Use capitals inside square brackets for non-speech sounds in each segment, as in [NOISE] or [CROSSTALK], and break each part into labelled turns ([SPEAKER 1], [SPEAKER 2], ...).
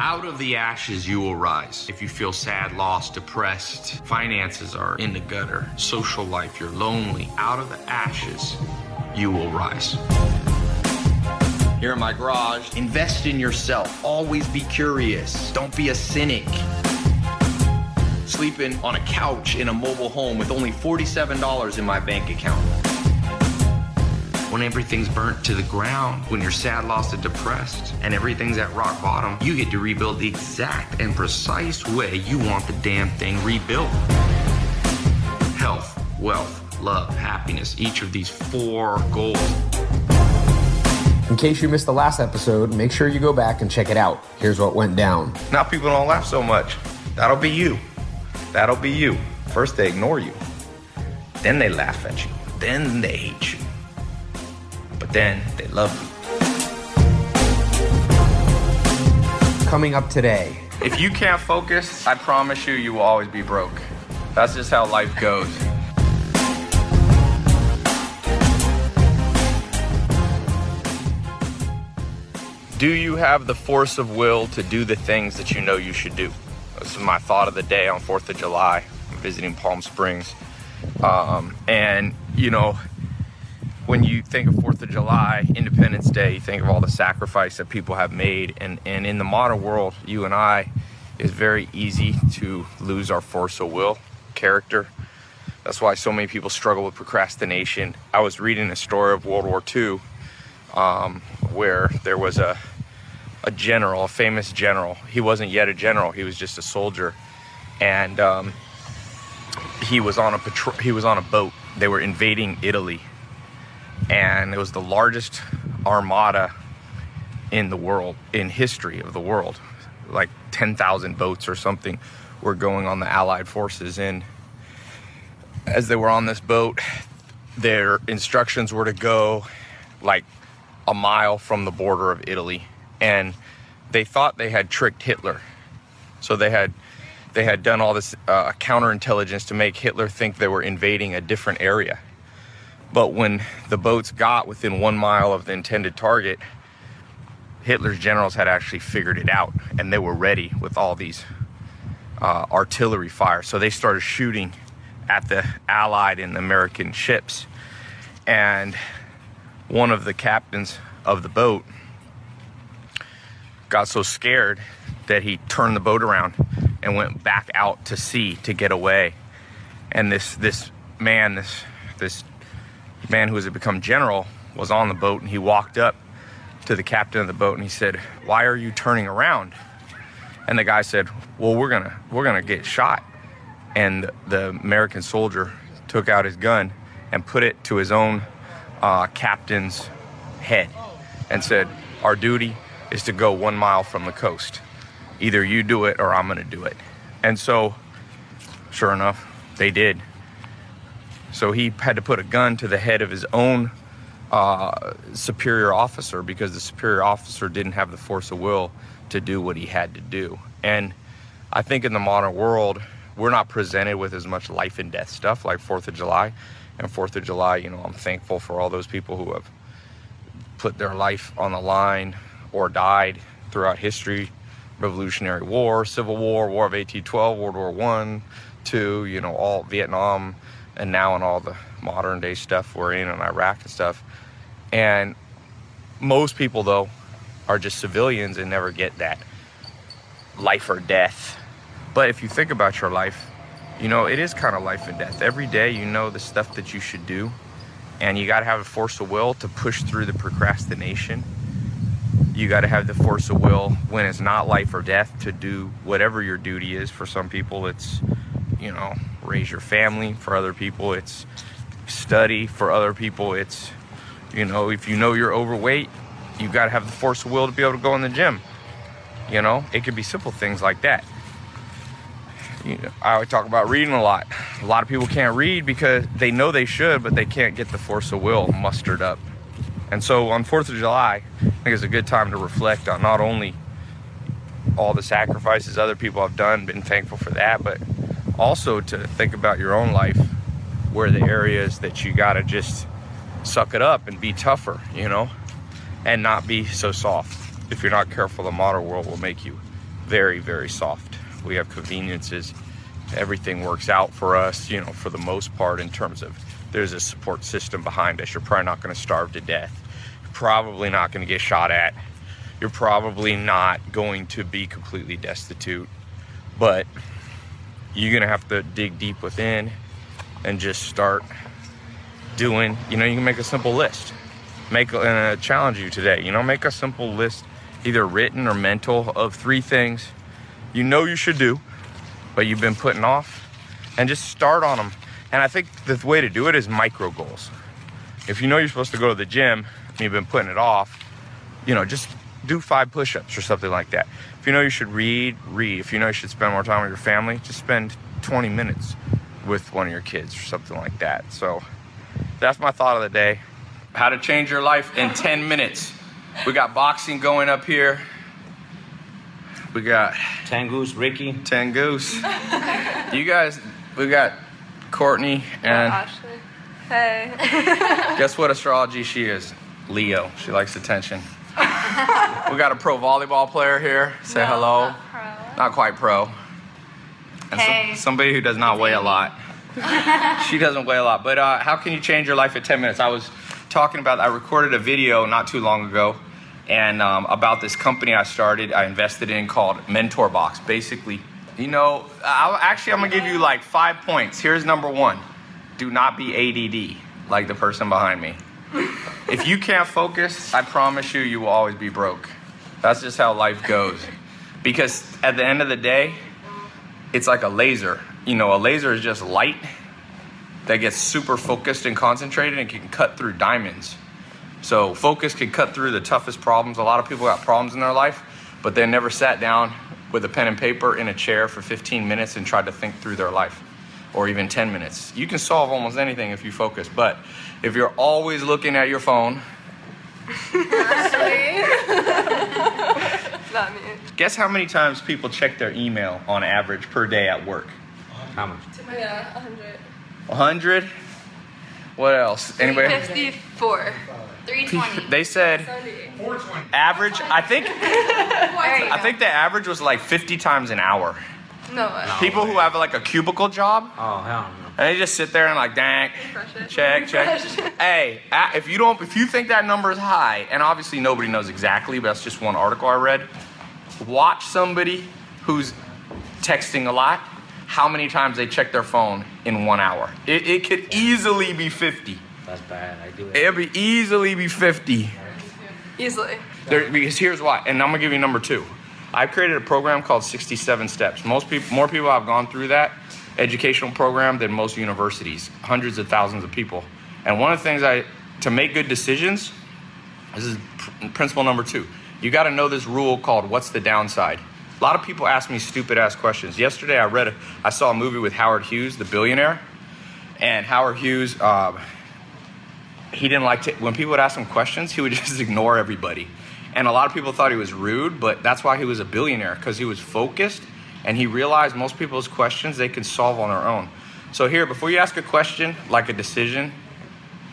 [SPEAKER 1] Out of the ashes, you will rise. If you feel sad, lost, depressed, finances are in the gutter, social life, you're lonely, out of the ashes, you will rise. Here in my garage, invest in yourself. Always be curious. Don't be a cynic. Sleeping on a couch in a mobile home with only $47 in my bank account when everything's burnt to the ground, when you're sad, lost, and depressed, and everything's at rock bottom, you get to rebuild the exact and precise way you want the damn thing rebuilt. Health, wealth, love, happiness, each of these four goals.
[SPEAKER 2] In case you missed the last episode, make sure you go back and check it out. Here's what went down.
[SPEAKER 1] Now people don't laugh so much. That'll be you. That'll be you. First they ignore you, then they laugh at you, then they hate you but then they love
[SPEAKER 2] you. Coming up today.
[SPEAKER 1] If you can't focus, I promise you, you will always be broke. That's just how life goes. Do you have the force of will to do the things that you know you should do? This is my thought of the day on 4th of July. I'm visiting Palm Springs. Um, and, you know, when you think of Fourth of July, Independence Day, you think of all the sacrifice that people have made, and and in the modern world, you and I, is very easy to lose our force of will, character. That's why so many people struggle with procrastination. I was reading a story of World War II, um, where there was a a general, a famous general. He wasn't yet a general; he was just a soldier, and um, he was on a patrol. He was on a boat. They were invading Italy and it was the largest armada in the world, in history of the world. Like 10,000 boats or something were going on the Allied forces. And as they were on this boat, their instructions were to go like a mile from the border of Italy. And they thought they had tricked Hitler. So they had they had done all this uh, counterintelligence to make Hitler think they were invading a different area but when the boats got within one mile of the intended target, Hitler's generals had actually figured it out and they were ready with all these uh, artillery fire. So they started shooting at the Allied and American ships. And one of the captains of the boat got so scared that he turned the boat around and went back out to sea to get away. And this this man, this this man who has become general was on the boat and he walked up to the captain of the boat and he said, "Why are you turning around?" And the guy said, "Well, we're gonna we're gonna get shot." And the American soldier took out his gun and put it to his own uh, captain's head and said, "Our duty is to go one mile from the coast. Either you do it or I'm gonna do it." And so, sure enough, they did. So he had to put a gun to the head of his own uh, superior officer because the superior officer didn't have the force of will to do what he had to do. And I think in the modern world, we're not presented with as much life and death stuff like Fourth of July. And Fourth of July, you know, I'm thankful for all those people who have put their life on the line or died throughout history Revolutionary War, Civil War, War of 1812, World War One, Two, you know, all Vietnam, and now in all the modern day stuff we're in in Iraq and stuff. And most people though are just civilians and never get that life or death. But if you think about your life, you know, it is kind of life and death. Every day you know the stuff that you should do and you got to have a force of will to push through the procrastination. You got to have the force of will when it's not life or death to do whatever your duty is. For some people, it's, you know, raise your family. For other people, it's study. For other people, it's, you know, if you know you're overweight, you got to have the force of will to be able to go in the gym. You know, it could be simple things like that. You know, I always talk about reading a lot. A lot of people can't read because they know they should, but they can't get the force of will mustered up. And so on 4th of July, I think it's a good time to reflect on not only all the sacrifices other people have done, been thankful for that, but also to think about your own life where the areas that you got to just suck it up and be tougher, you know, and not be so soft. If you're not careful, the modern world will make you very, very soft. We have conveniences. Everything works out for us, you know, for the most part, in terms of there's a support system behind us. You're probably not going to starve to death. You're probably not going to get shot at. You're probably not going to be completely destitute. But you're to have to dig deep within and just start doing, you know, you can make a simple list. Make and uh, challenge you today, you know, make a simple list, either written or mental, of three things you know you should do, but you've been putting off, and just start on them. And I think the way to do it is micro goals. If you know you're supposed to go to the gym and you've been putting it off, you know, just do five push ups or something like that. If you know you should read, read. If you know you should spend more time with your family, just spend 20 minutes with one of your kids or something like that. So that's my thought of the day. How to change your life in 10 minutes. We got boxing going up here. We got
[SPEAKER 3] Tangoose, Ricky.
[SPEAKER 1] Tangoose. you guys, we got Courtney and
[SPEAKER 4] Ashley. Hey.
[SPEAKER 1] guess what astrology she is? Leo. She likes attention. We got a pro volleyball player here. Say hello. Not quite pro. And
[SPEAKER 4] Hey.
[SPEAKER 1] somebody who does not weigh a lot. [LAUGHS] she doesn't weigh a lot. But uh, how can you change your life in 10 minutes? I was talking about, I recorded a video not too long ago and um, about this company I started, I invested in called Mentor Box. Basically, you know, I'll, actually, I'm gonna give you like five points. Here's number one do not be ADD like the person behind me. If you can't focus, I promise you, you will always be broke. That's just how life goes. Because at the end of the day, it's like a laser. You know, a laser is just light that gets super focused and concentrated and can cut through diamonds. So, focus can cut through the toughest problems. A lot of people got problems in their life, but they never sat down with a pen and paper in a chair for 15 minutes and tried to think through their life or even 10 minutes. You can solve almost anything if you focus, but if you're always looking at your phone, guess how many times people check their email on average per day at work?
[SPEAKER 3] How much?
[SPEAKER 4] Yeah, 100.
[SPEAKER 1] 100? What else? Anybody?
[SPEAKER 4] 54.
[SPEAKER 5] 320.
[SPEAKER 1] They said
[SPEAKER 4] 78.
[SPEAKER 1] average, I think [LAUGHS] I think the average was like 50 times an hour.
[SPEAKER 4] No way.
[SPEAKER 1] People who have like a cubicle job
[SPEAKER 3] Oh hell no.
[SPEAKER 1] and they just sit there and like, dang,
[SPEAKER 4] Refresh
[SPEAKER 1] check, check. [LAUGHS] Hey, if you don't, if you think that number is high, and obviously nobody knows exactly, but that's just one article I read. Watch somebody who's texting a lot. How many times they check their phone in one hour? It, it could easily be 50.
[SPEAKER 3] That's bad. I do it.
[SPEAKER 1] It'd be easily be 50.
[SPEAKER 4] Easily.
[SPEAKER 1] There, because here's why, and I'm gonna give you number two. I've created a program called 67 Steps. Most people, more people have gone through that educational program than most universities. Hundreds of thousands of people. And one of the things I, to make good decisions, this is pr- principle number two. You got to know this rule called "What's the downside." A lot of people ask me stupid ass questions. Yesterday, I read, a, I saw a movie with Howard Hughes, the billionaire, and Howard Hughes. Uh, he didn't like to when people would ask him questions he would [LAUGHS] just ignore everybody and a lot of people thought he was rude but that's why he was a billionaire because he was focused and he realized most people's questions they can solve on their own. So here before you ask a question like a decision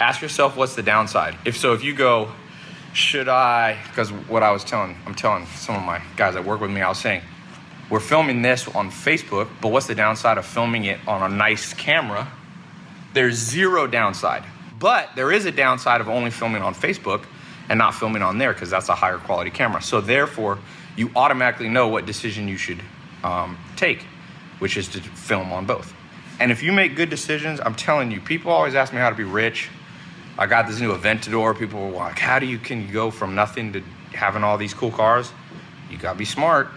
[SPEAKER 1] ask yourself what's the downside? If so if you go should i? Because what i was telling i'm telling some of my guys that work with me i was saying we're filming this on facebook but what's the downside of filming it on a nice camera? There's zero downside. But there is a downside of only filming on Facebook and not filming on there because that's a higher quality camera. So therefore, you automatically know what decision you should um, take, which is to film on both. And if you make good decisions, I'm telling you, people always ask me how to be rich. I got this new Aventador. People were like, "How do you can you go from nothing to having all these cool cars?" You gotta be smart.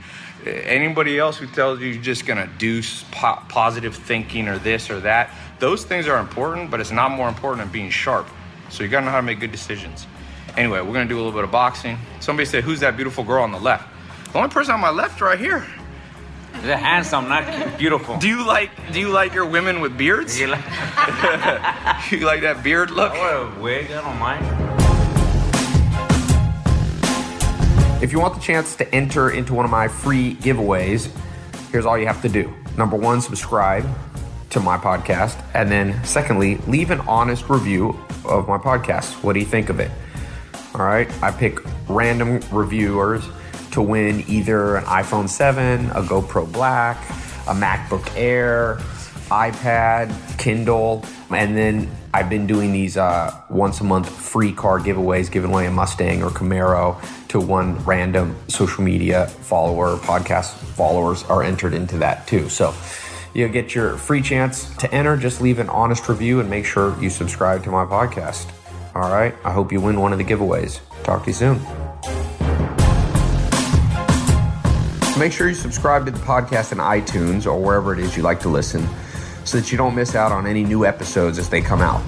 [SPEAKER 1] [LAUGHS] Anybody else who tells you you're just gonna do po- positive thinking or this or that, those things are important, but it's not more important than being sharp. So you gotta know how to make good decisions. Anyway, we're gonna do a little bit of boxing. Somebody said, "Who's that beautiful girl on the left?" The only person on my left, right here.
[SPEAKER 3] They're handsome, not beautiful.
[SPEAKER 1] Do you like Do you like your women with beards?
[SPEAKER 3] You like- [LAUGHS]
[SPEAKER 1] you like that beard look?
[SPEAKER 3] I wear a wig. I don't mind.
[SPEAKER 2] If you want the chance to enter into one of my free giveaways, here's all you have to do. Number one, subscribe to my podcast. And then, secondly, leave an honest review of my podcast. What do you think of it? All right. I pick random reviewers to win either an iPhone 7, a GoPro Black, a MacBook Air, iPad, Kindle, and then I've been doing these uh, once a month free car giveaways, giving away a Mustang or Camaro to one random social media follower, podcast followers are entered into that too. So you'll get your free chance to enter. Just leave an honest review and make sure you subscribe to my podcast. All right. I hope you win one of the giveaways. Talk to you soon. Make sure you subscribe to the podcast in iTunes or wherever it is you like to listen so that you don't miss out on any new episodes as they come out.